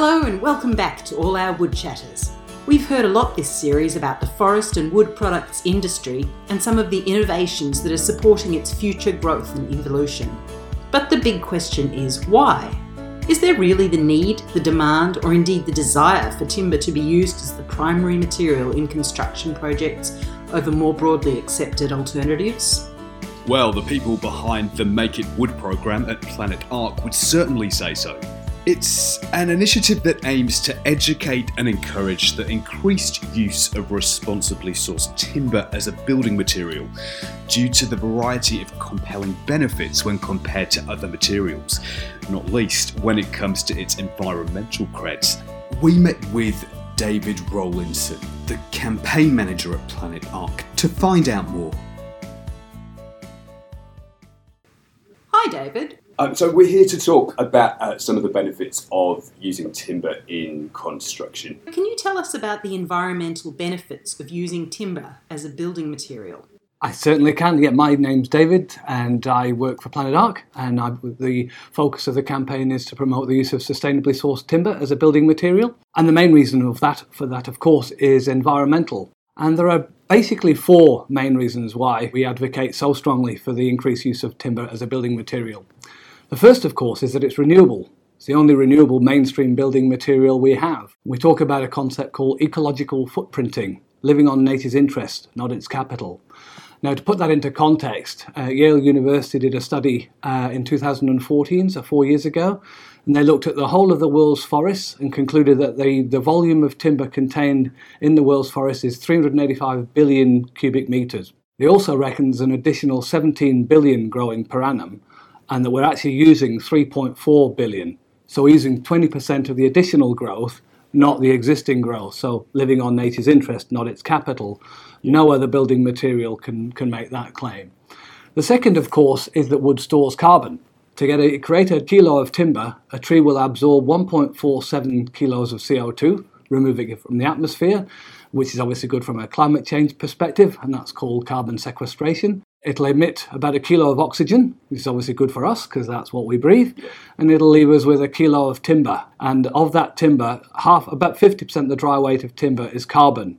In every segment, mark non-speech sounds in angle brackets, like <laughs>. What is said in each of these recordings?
Hello and welcome back to all our wood chatters. We've heard a lot this series about the forest and wood products industry and some of the innovations that are supporting its future growth and evolution. But the big question is why? Is there really the need, the demand, or indeed the desire for timber to be used as the primary material in construction projects over more broadly accepted alternatives? Well, the people behind the Make It Wood program at Planet Ark would certainly say so. It's an initiative that aims to educate and encourage the increased use of responsibly sourced timber as a building material due to the variety of compelling benefits when compared to other materials, not least when it comes to its environmental creds. We met with David Rowlinson, the campaign manager at Planet Ark, to find out more. Hi, David. Um, so we're here to talk about uh, some of the benefits of using timber in construction. Can you tell us about the environmental benefits of using timber as a building material? I certainly can. Yeah, my name's David, and I work for Planet Ark. And I, the focus of the campaign is to promote the use of sustainably sourced timber as a building material. And the main reason of that, for that, of course, is environmental. And there are basically four main reasons why we advocate so strongly for the increased use of timber as a building material. The first, of course, is that it's renewable. It's the only renewable mainstream building material we have. We talk about a concept called ecological footprinting, living on nature's interest, not its capital. Now, to put that into context, uh, Yale University did a study uh, in 2014, so four years ago, and they looked at the whole of the world's forests and concluded that the, the volume of timber contained in the world's forests is 385 billion cubic meters. They also reckons an additional 17 billion growing per annum, and that we're actually using 3.4 billion. So we're using 20% of the additional growth, not the existing growth. So living on nature's interest, not its capital. No other building material can, can make that claim. The second, of course, is that wood stores carbon. To get a, create a kilo of timber, a tree will absorb 1.47 kilos of CO2, removing it from the atmosphere, which is obviously good from a climate change perspective, and that's called carbon sequestration. It'll emit about a kilo of oxygen, which is obviously good for us because that's what we breathe, and it'll leave us with a kilo of timber. And of that timber, half, about 50% of the dry weight of timber is carbon.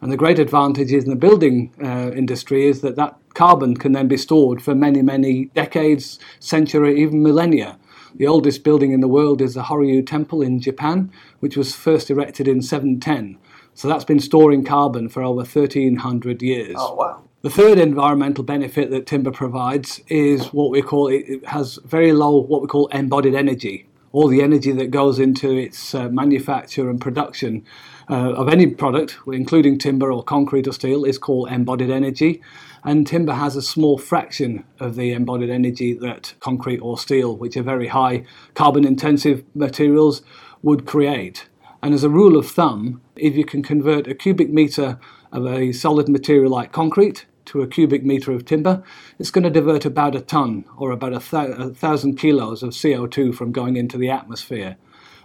And the great advantage in the building uh, industry is that that carbon can then be stored for many, many decades, century, even millennia. The oldest building in the world is the Horyu Temple in Japan, which was first erected in 710. So that's been storing carbon for over 1300 years. Oh, wow. The third environmental benefit that timber provides is what we call it has very low what we call embodied energy. All the energy that goes into its uh, manufacture and production uh, of any product, including timber or concrete or steel, is called embodied energy. And timber has a small fraction of the embodied energy that concrete or steel, which are very high carbon intensive materials, would create. And as a rule of thumb, if you can convert a cubic meter of a solid material like concrete to a cubic meter of timber, it's going to divert about a ton or about a, th- a thousand kilos of CO2 from going into the atmosphere.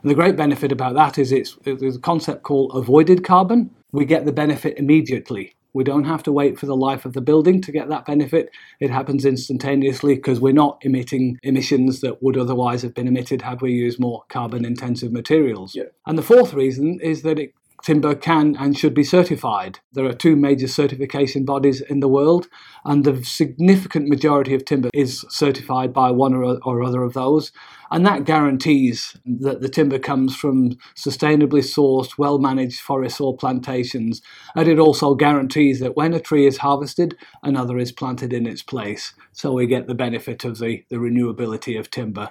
And the great benefit about that is it's, it's a concept called avoided carbon. We get the benefit immediately. We don't have to wait for the life of the building to get that benefit. It happens instantaneously because we're not emitting emissions that would otherwise have been emitted had we used more carbon intensive materials. Yeah. And the fourth reason is that it timber can and should be certified. There are two major certification bodies in the world, and the significant majority of timber is certified by one or, or other of those. And that guarantees that the timber comes from sustainably sourced, well managed forests or plantations. And it also guarantees that when a tree is harvested, another is planted in its place. So we get the benefit of the, the renewability of timber.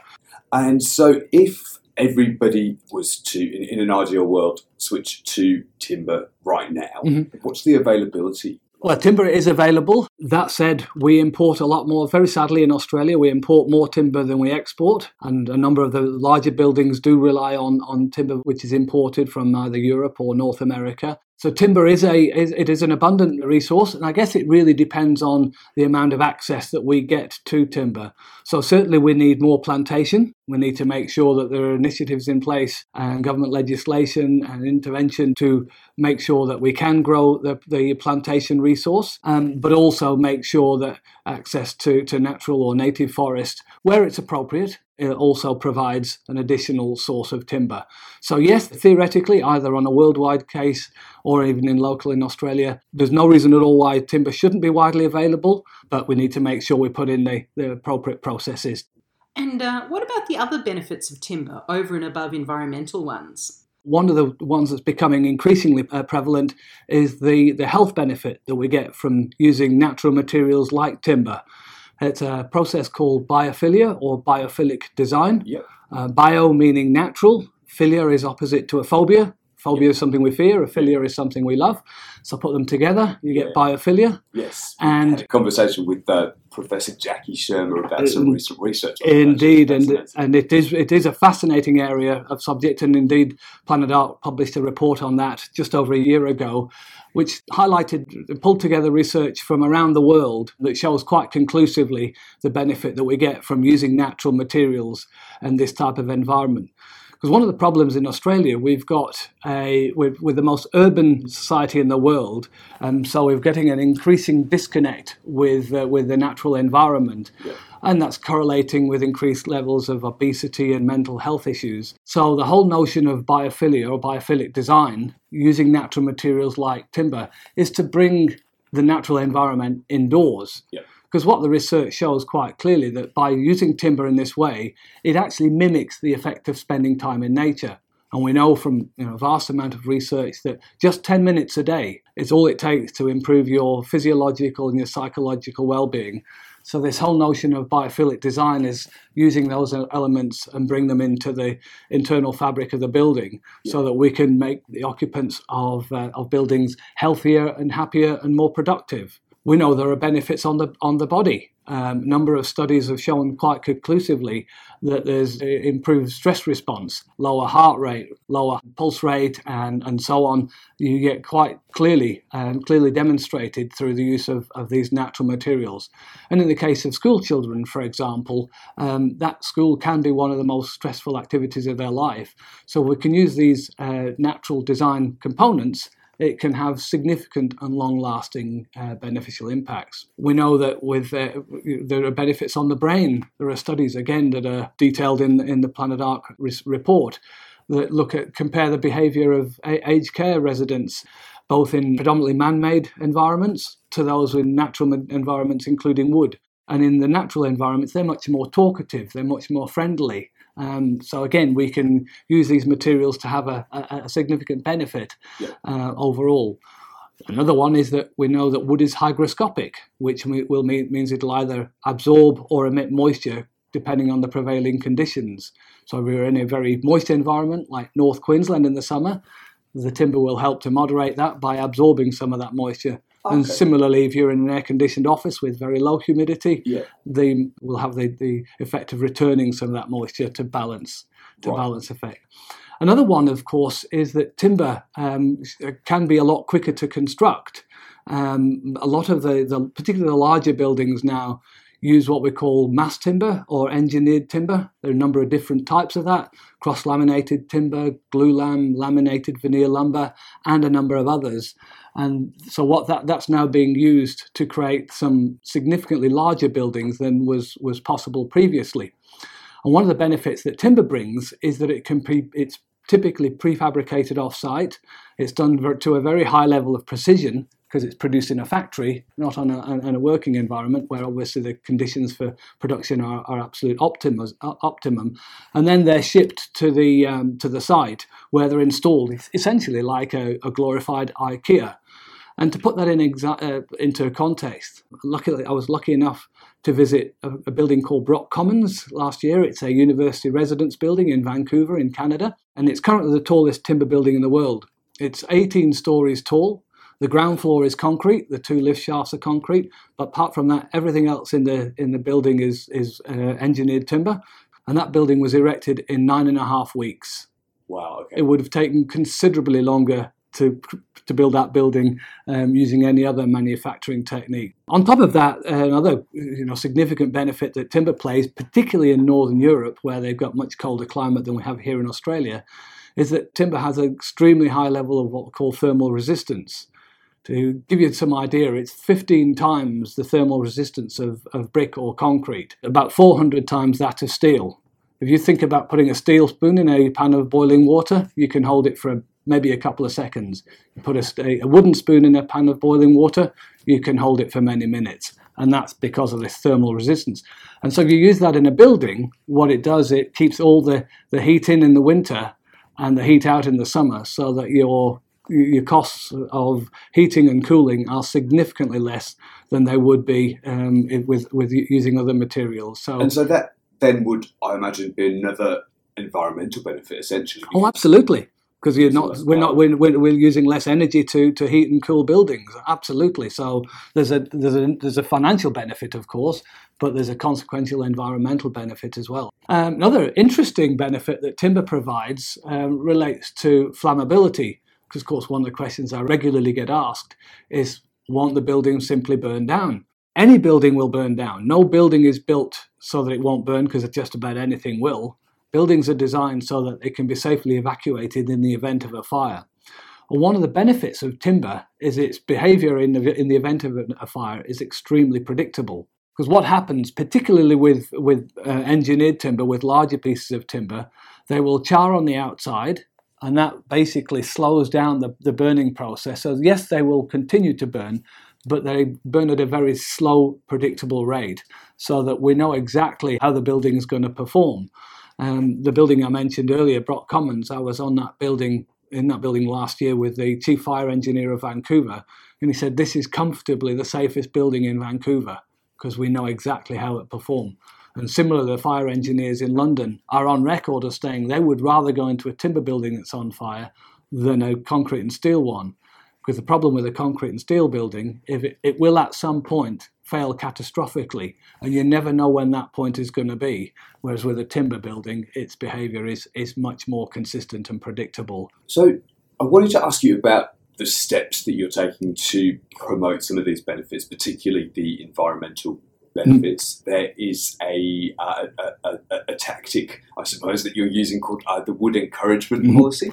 And so, if everybody was to, in, in an ideal world, switch to timber right now, Mhm. what's the availability? Well, timber is available. That said, we import a lot more. Very sadly, in Australia, we import more timber than we export, and a number of the larger buildings do rely on, on timber which is imported from either Europe or North America. So timber is a is, it is an abundant resource, and I guess it really depends on the amount of access that we get to timber. So certainly we need more plantation. We need to make sure that there are initiatives in place and government legislation and intervention to make sure that we can grow the, the plantation resource, um, but also make sure that access to, to natural or native forest, where it's appropriate, it also provides an additional source of timber. So, yes, theoretically, either on a worldwide case or even in local in Australia, there's no reason at all why timber shouldn't be widely available, but we need to make sure we put in the, the appropriate processes. And uh, what about the other benefits of timber over and above environmental ones? One of the ones that's becoming increasingly uh, prevalent is the, the health benefit that we get from using natural materials like timber. It's a process called biophilia or biophilic design. Yep. Uh, bio meaning natural, philia is opposite to a phobia. Phobia is something we fear, a philia is something we love. So put them together, you get Yeah. biophilia. Yes. And- had a conversation with uh, Professor Jackie Shermer about some Uh, recent research. on. Indeed, and and it is it is a fascinating area of subject, and indeed, Planet Ark published a report on that just over a year ago, which highlighted pulled together research from around the world that shows quite conclusively the benefit that we get from using natural materials and this type of environment. Because one of the problems in Australia, we've got a we're, we're the most urban society in the world, and so we're getting an increasing disconnect with uh, with the natural environment, and that's correlating with increased levels of obesity and mental health issues. So the whole notion of biophilia or biophilic design, using natural materials like timber, is to bring the natural environment indoors. Yeah. Because what the research shows quite clearly that by using timber in this way, it actually mimics the effect of spending time in nature. And we know from you know, a vast amount of research that just 10 minutes a day is all it takes to improve your physiological and your psychological well-being. So this whole notion of biophilic design is using those elements and bring them into the internal fabric of the building, so that we can make the occupants of uh, of buildings healthier and happier and more productive. We know there are benefits on the on the body. Um, number of studies have shown quite conclusively that there's uh, improved stress response, lower heart rate, lower pulse rate, and, and so on. You get quite clearly um, clearly demonstrated through the use of, of these natural materials. And in the case of school children, for example, um, that school can be one of the most stressful activities of their life. So we can use these uh, natural design components it can have significant and long-lasting uh, beneficial impacts. We know that with uh, there are benefits on the brain. There are studies again that are detailed in in the Planet Ark report that look at compare the behaviour of aged care residents, both in predominantly man-made environments to those in natural environments, including wood. And in the natural environments, they're much more talkative. They're much more friendly. Um, so again, we can use these materials to have a, a, a significant benefit Yeah. uh, overall. Another one is that we know that wood is hygroscopic, which will mean, means it'll either absorb or emit moisture depending on the prevailing conditions. So if we're in a very moist environment like North Queensland in the summer, the timber will help to moderate that by absorbing some of that moisture. And similarly, if you're in an air-conditioned office with very low humidity, Yeah. they will have the, the effect of returning some of that moisture to balance to Right. balance effect. Another one, of course, is that timber um, can be a lot quicker to construct. Um, a lot of the, the, particularly the larger buildings now, use what we call mass timber or engineered timber. There are a number of different types of that cross laminated timber, glulam, laminated veneer lumber, and a number of others. And so what that, that's now being used to create some significantly larger buildings than was, was possible previously. And one of the benefits that timber brings is that it can pre, it's typically prefabricated off-site. It's done to a very high level of precision because it's produced in a factory, not on a, on a working environment where obviously the conditions for production are, are absolute optimum, optimum. And then they're shipped to the um, to the site where they're installed, It's essentially like a, a glorified IKEA. And to put that in exa- uh, into context, luckily I was lucky enough to visit a, a building called Brock Commons last year. It's a university residence building in Vancouver, in Canada, and it's currently the tallest timber building in the world. It's 18 stories tall. The ground floor is concrete. The two lift shafts are concrete. But apart from that, everything else in the in the building is is uh, engineered timber. And that building was erected in nine and a half weeks Wow. Okay. it would have taken considerably longer to to build that building um, using any other manufacturing technique. On top of that, another you know significant benefit that timber plays, particularly in northern Europe, where they've got much colder climate than we have here in Australia, is that timber has an extremely high level of what we call thermal resistance. To give you some idea, it's 15 times the thermal resistance of, of brick or concrete, about 400 times that of steel. If you think about putting a steel spoon in a pan of boiling water, you can hold it for maybe a couple of seconds. You put a, a, wooden spoon in a pan of boiling water, you can hold it for many minutes. And that's because of this thermal resistance. And so if you use that in a building, what it does, it keeps all the, the heat in in the winter and the heat out in the summer so that your your costs of heating and cooling are significantly less than they would be um, with with using other materials. So and so that then would, I imagine, be another environmental benefit essentially. Oh, absolutely. Because you're not, we're not, we're, we're using less energy to, to heat and cool buildings. Absolutely. So there's a there's a there's a financial benefit, of course, but there's a consequential environmental benefit as well. Um, another interesting benefit that timber provides um, relates to flammability. Because, of course, one of the questions I regularly get asked is, won't the building simply burn down? Any building will burn down. No building is built so that it won't burn because just about anything will. Buildings are designed so that it can be safely evacuated in the event of a fire. And one of the benefits of timber is its behavior in the, in the event of a fire is extremely predictable. Because what happens, particularly with, with uh, engineered timber, with larger pieces of timber, they will char on the outside, and that basically slows down the, the burning process. So, yes, they will continue to burn, but they burn at a very slow, predictable rate so that we know exactly how the building is going to perform. Um, the building I mentioned earlier, Brock Commons, I was on that building in that building last year with the chief fire engineer of Vancouver, and he said this is comfortably the safest building in Vancouver because we know exactly how it performs. And similarly, the fire engineers in London are on record as saying they would rather go into a timber building that's on fire than a concrete and steel one. Because the problem with a concrete and steel building, if it, it will at some point fail catastrophically, and you never know when that point is going to be. Whereas with a timber building, its behaviour is, is much more consistent and predictable. So I wanted to ask you about the steps that you're taking to promote some of these benefits, particularly the environmental benefits. Mm. There is a, uh, a, a, a, tactic, I suppose, that you're using called uh, the wood encouragement mm. policy.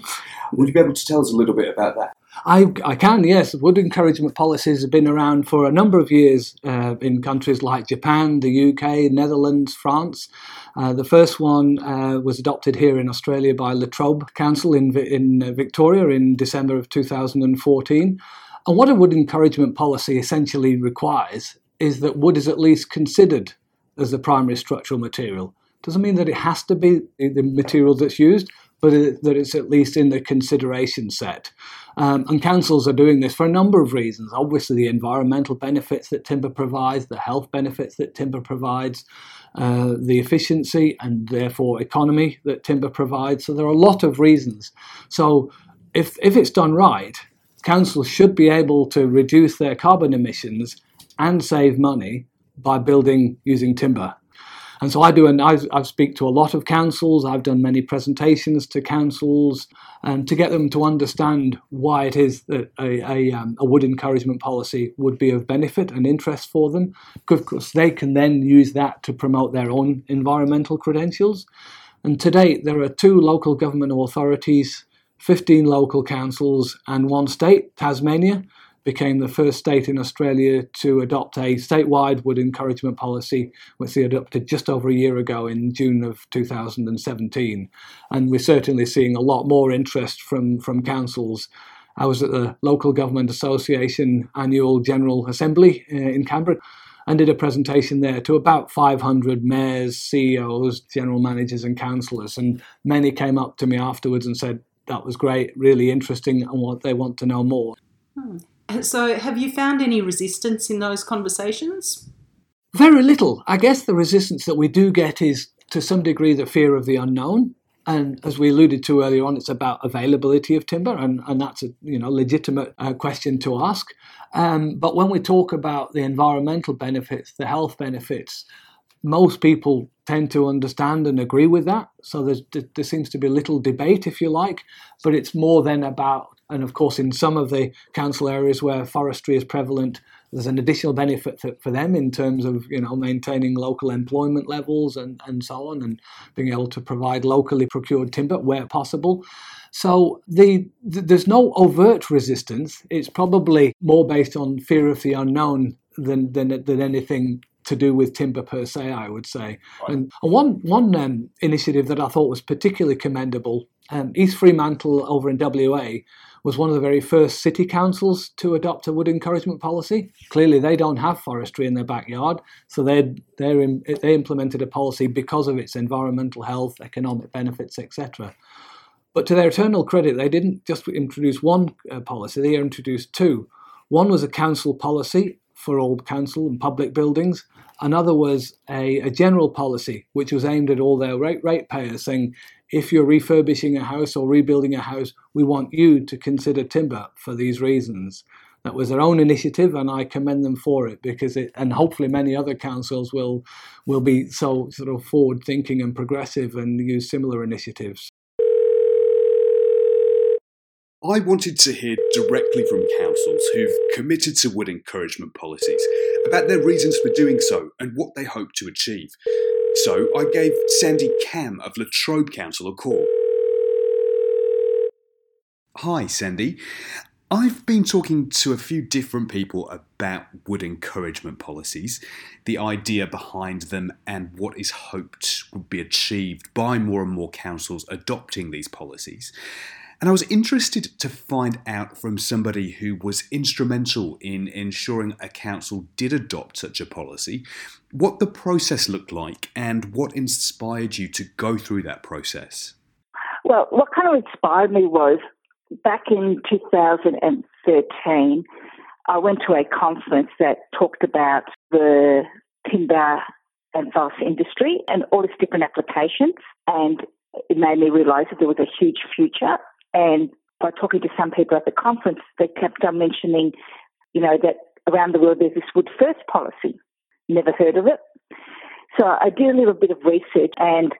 Would you be able to tell us a little bit about that? I, I can, yes. Wood encouragement policies have been around for a number of years uh, in countries like Japan, the UK, Netherlands, France. Uh, the first one uh, was adopted here in Australia by Latrobe Council in, in uh, Victoria in December of 2014. And what a wood encouragement policy essentially requires is that wood is at least considered as the primary structural material. Doesn't mean that it has to be the material that's used, but that it's at least in the consideration set. Um, and councils are doing this for a number of reasons. Obviously, the environmental benefits that timber provides, the health benefits that timber provides, uh, the efficiency and therefore economy that timber provides. So there are a lot of reasons. So if, if it's done right, councils should be able to reduce their carbon emissions and save money by building using timber. And so I do, and I, I speak to a lot of councils. I've done many presentations to councils um, to get them to understand why it is that a, a, um, a wood encouragement policy would be of benefit and interest for them. Because they can then use that to promote their own environmental credentials. And to date, there are two local government authorities, 15 local councils, and one state, Tasmania, became the first state in Australia to adopt a statewide wood encouragement policy, which they adopted just over a year ago in June of 2017. And we're certainly seeing a lot more interest from, from councils. I was at the Local Government Association annual General Assembly uh, in Canberra and did a presentation there to about 500 mayors, CEOs, general managers, and councillors. And many came up to me afterwards and said, that was great, really interesting, and what they want to know more. Hmm. So, have you found any resistance in those conversations? Very little. I guess the resistance that we do get is to some degree the fear of the unknown. And as we alluded to earlier on, it's about availability of timber, and, and that's a you know legitimate uh, question to ask. Um, but when we talk about the environmental benefits, the health benefits, most people tend to understand and agree with that. So there seems to be little debate, if you like, but it's more than about and of course, in some of the council areas where forestry is prevalent, there's an additional benefit for, for them in terms of you know maintaining local employment levels and, and so on, and being able to provide locally procured timber where possible. So the, the, there's no overt resistance. It's probably more based on fear of the unknown than than, than anything to do with timber per se, I would say. Right. And one one um, initiative that I thought was particularly commendable, um, East Fremantle over in WA was one of the very first city councils to adopt a wood encouragement policy. Clearly, they don't have forestry in their backyard, so they they implemented a policy because of its environmental health, economic benefits, etc. But to their eternal credit, they didn't just introduce one uh, policy; they introduced two. One was a council policy for all council and public buildings. Another was a, a general policy, which was aimed at all their rate, ratepayers, saying if you're refurbishing a house or rebuilding a house, we want you to consider timber for these reasons. That was their own initiative, and I commend them for it because it, and hopefully many other councils will will be so sort of forward thinking and progressive and use similar initiatives. I wanted to hear directly from councils who've committed to wood encouragement policies about their reasons for doing so and what they hope to achieve. So I gave Sandy Kam of Latrobe Council a call. Hi, Sandy. I've been talking to a few different people about wood encouragement policies, the idea behind them, and what is hoped would be achieved by more and more councils adopting these policies. And I was interested to find out from somebody who was instrumental in ensuring a council did adopt such a policy what the process looked like and what inspired you to go through that process. Well, what kind of inspired me was back in 2013, I went to a conference that talked about the timber and forest industry and all its different applications. And it made me realise that there was a huge future and by talking to some people at the conference, they kept on mentioning, you know, that around the world there's this wood first policy. Never heard of it. So I did a little bit of research and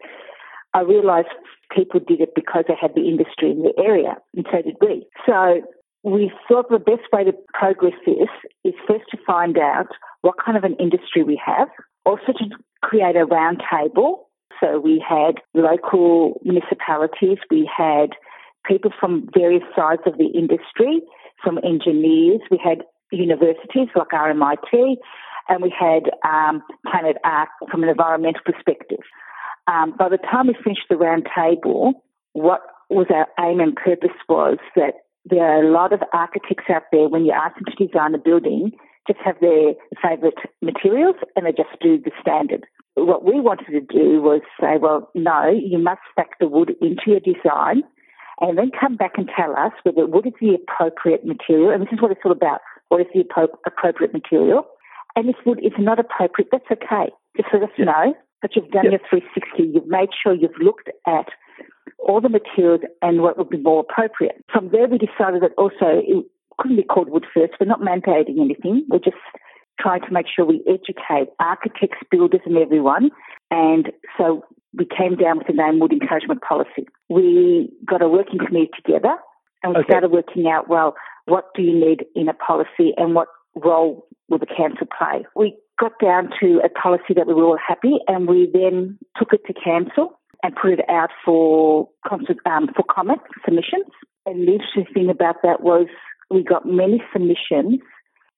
I realised people did it because they had the industry in the area, and so did we. So we thought the best way to progress this is first to find out what kind of an industry we have, also to create a roundtable. So we had local municipalities, we had people from various sides of the industry, from engineers. We had universities like RMIT, and we had um, Planet Ark from an environmental perspective. Um, by the time we finished the round table, what was our aim and purpose was that there are a lot of architects out there when you ask them to design a building, just have their favourite materials and they just do the standard. What we wanted to do was say, well, no, you must stack the wood into your design and then come back and tell us whether what is the appropriate material, and this is what it's all about. What is the appropriate material? And if wood is not appropriate, that's okay. Just let us yeah. know that you've done yeah. your 360. You've made sure you've looked at all the materials and what would be more appropriate. From there, we decided that also it couldn't be called wood first. We're not mandating anything. We're just trying to make sure we educate architects, builders, and everyone. And so we came down with the name Wood Encouragement Policy. We got a working committee together and we okay. started working out, well, what do you need in a policy and what role will the council play? We got down to a policy that we were all happy and we then took it to council and put it out for, um, for comment, submissions. And the interesting thing about that was we got many submissions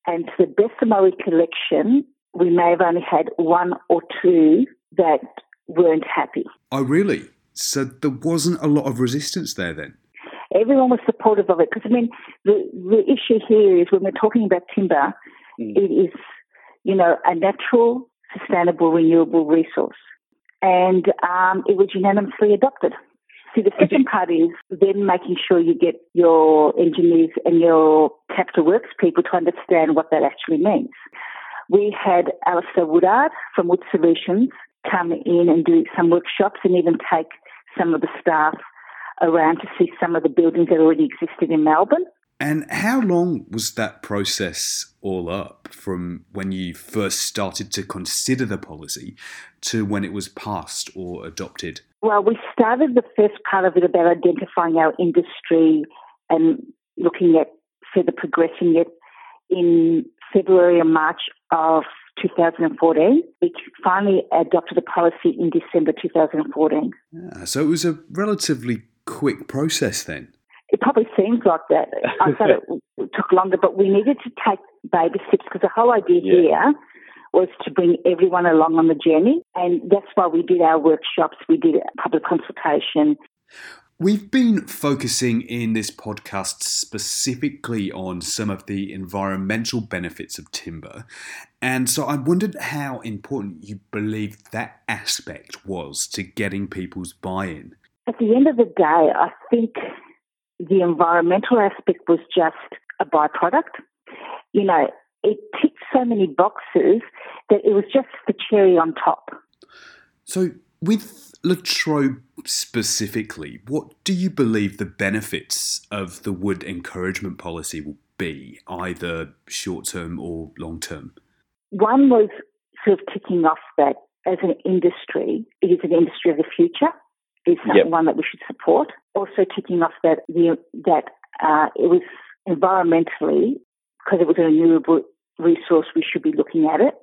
and to the best of my recollection, we may have only had one or two that weren't happy. Oh, really? So there wasn't a lot of resistance there then? Everyone was supportive of it because, I mean, the, the issue here is when we're talking about timber, mm. it is, you know, a natural, sustainable, renewable resource. And um, it was unanimously adopted. See, the second part is then making sure you get your engineers and your capital works people to understand what that actually means. We had Alistair Woodard from Wood Solutions come in and do some workshops and even take some of the staff around to see some of the buildings that already existed in Melbourne. And how long was that process all up from when you first started to consider the policy to when it was passed or adopted? Well, we started the first part of it about identifying our industry and looking at further progressing it in February and March of 2014. We finally adopted the policy in December 2014. Yeah, so it was a relatively quick process then. It probably seems like that. I thought it <laughs> took longer, but we needed to take baby steps because the whole idea yeah. here was to bring everyone along on the journey. And that's why we did our workshops, we did public consultation. We've been focusing in this podcast specifically on some of the environmental benefits of timber. And so I wondered how important you believe that aspect was to getting people's buy in. At the end of the day, I think the environmental aspect was just a byproduct. You know, it ticked so many boxes that it was just the cherry on top. So, with Latrobe specifically, what do you believe the benefits of the wood encouragement policy will be, either short term or long term? One was sort of kicking off that as an industry, it is an industry of the future, is yep. one that we should support. Also kicking off that the, that uh, it was environmentally, because it was a renewable resource, we should be looking at it.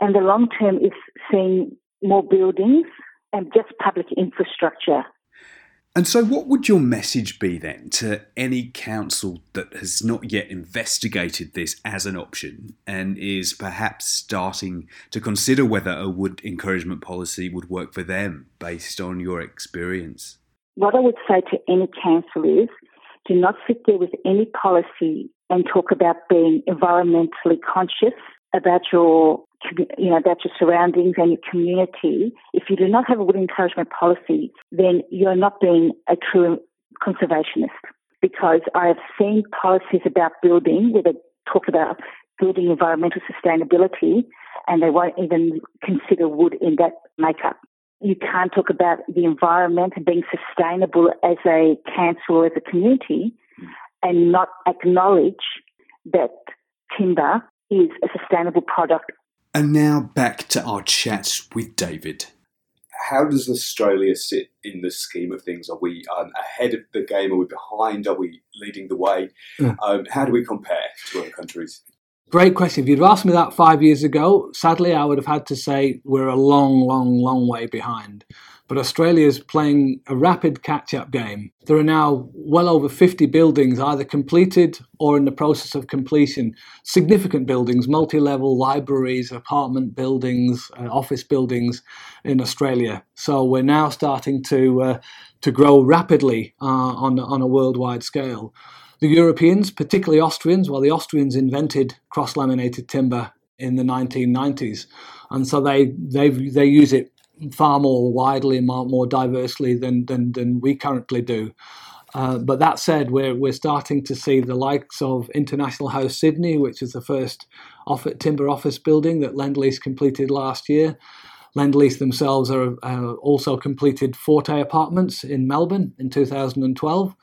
And the long term is seeing more buildings and just public infrastructure. And so, what would your message be then to any council that has not yet investigated this as an option and is perhaps starting to consider whether a wood encouragement policy would work for them based on your experience? What I would say to any council is do not sit there with any policy and talk about being environmentally conscious about your you know about your surroundings and your community. If you do not have a wood encouragement policy, then you're not being a true conservationist. Because I have seen policies about building where they talk about building environmental sustainability and they won't even consider wood in that makeup. You can't talk about the environment and being sustainable as a council or as a community and not acknowledge that timber is a sustainable product. And now back to our chat with David. How does Australia sit in the scheme of things? Are we um, ahead of the game? Are we behind? Are we leading the way? Mm. Um, how do we compare to other countries? Great question. If you'd asked me that five years ago, sadly, I would have had to say we're a long, long, long way behind but Australia is playing a rapid catch up game. There are now well over 50 buildings either completed or in the process of completion. Significant buildings, multi level libraries, apartment buildings, uh, office buildings in Australia. So we're now starting to, uh, to grow rapidly uh, on, on a worldwide scale. The Europeans, particularly Austrians, well, the Austrians invented cross laminated timber in the 1990s, and so they they they use it far more widely and more diversely than, than, than we currently do. Uh, but that said, we're, we're starting to see the likes of International House Sydney, which is the first off- timber office building that Lendlease completed last year. Lendlease themselves are uh, also completed Forte Apartments in Melbourne in 2012,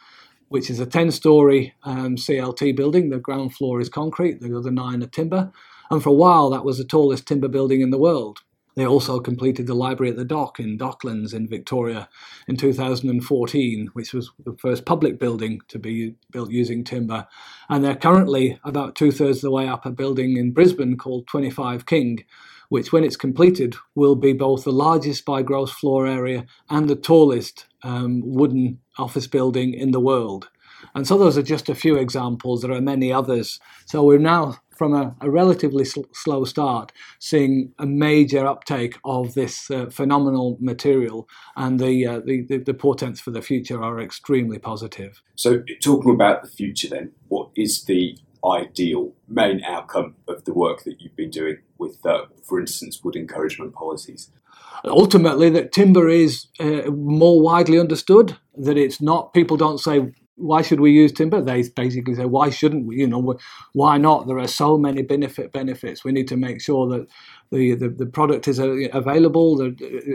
which is a 10 story um, CLT building. The ground floor is concrete, the other nine are timber. And for a while, that was the tallest timber building in the world. They also completed the library at the dock in Docklands in Victoria in 2014, which was the first public building to be built using timber. And they're currently about two thirds of the way up a building in Brisbane called 25 King, which, when it's completed, will be both the largest by gross floor area and the tallest um, wooden office building in the world. And so those are just a few examples. There are many others. So we're now from a, a relatively sl- slow start, seeing a major uptake of this uh, phenomenal material, and the, uh, the, the, the portents for the future are extremely positive. So, talking about the future, then, what is the ideal main outcome of the work that you've been doing with, uh, for instance, wood encouragement policies? Ultimately, that timber is uh, more widely understood. That it's not people don't say why should we use timber? They basically say, why shouldn't we? You know, why not? There are so many benefit benefits. We need to make sure that the, the, the product is uh, available, the,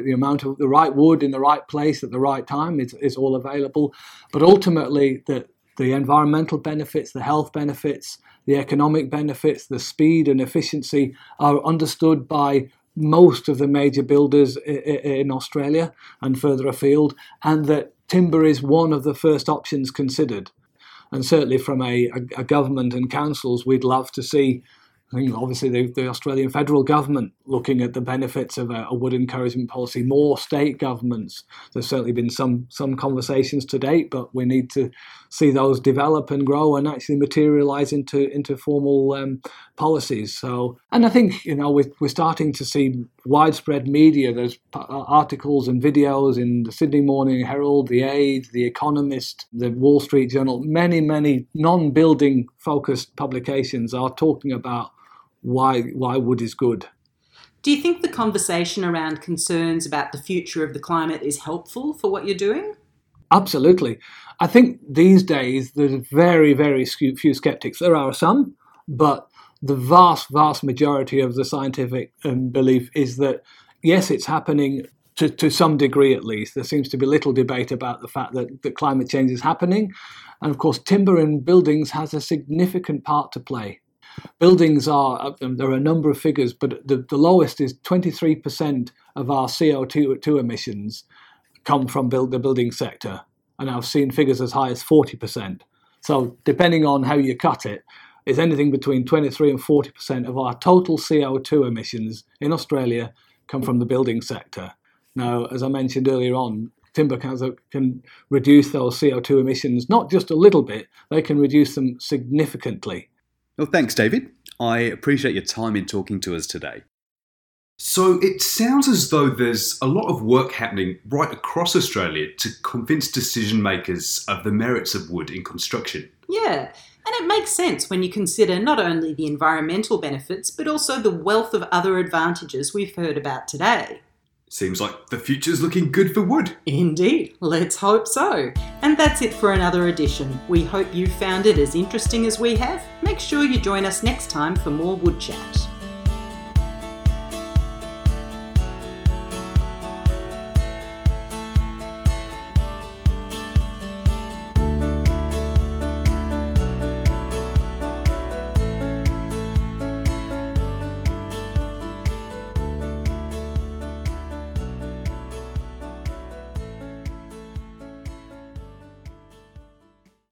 the amount of the right wood in the right place at the right time is, is all available. But ultimately, the, the environmental benefits, the health benefits, the economic benefits, the speed and efficiency are understood by most of the major builders in Australia and further afield, and that timber is one of the first options considered. And certainly from a, a, a government and councils, we'd love to see, I obviously the, the Australian federal government looking at the benefits of a, a, wood encouragement policy, more state governments. There's certainly been some, some conversations to date, but we need to see those develop and grow and actually materialize into into formal um, policies. So, and I think you know we're, we're starting to see widespread media. There's uh, articles and videos in the Sydney Morning Herald, the Age, the Economist, the Wall Street Journal. Many many non-building focused publications are talking about why why wood is good. Do you think the conversation around concerns about the future of the climate is helpful for what you're doing? Absolutely. I think these days there's very, very few skeptics. There are some, but the vast, vast majority of the scientific um, belief is that yes, it's happening to, to some degree at least. There seems to be little debate about the fact that, that climate change is happening. And of course, timber in buildings has a significant part to play. Buildings are, um, there are a number of figures, but the, the lowest is 23% of our CO2 emissions come from build, the building sector. And I've seen figures as high as 40%. So, depending on how you cut it, it's anything between 23 and 40% of our total CO2 emissions in Australia come from the building sector. Now, as I mentioned earlier on, timber can reduce those CO2 emissions not just a little bit, they can reduce them significantly. Well, thanks, David. I appreciate your time in talking to us today. So it sounds as though there's a lot of work happening right across Australia to convince decision makers of the merits of wood in construction. Yeah, and it makes sense when you consider not only the environmental benefits, but also the wealth of other advantages we've heard about today. Seems like the future's looking good for wood. Indeed, let's hope so. And that's it for another edition. We hope you found it as interesting as we have. Make sure you join us next time for more Wood Chat.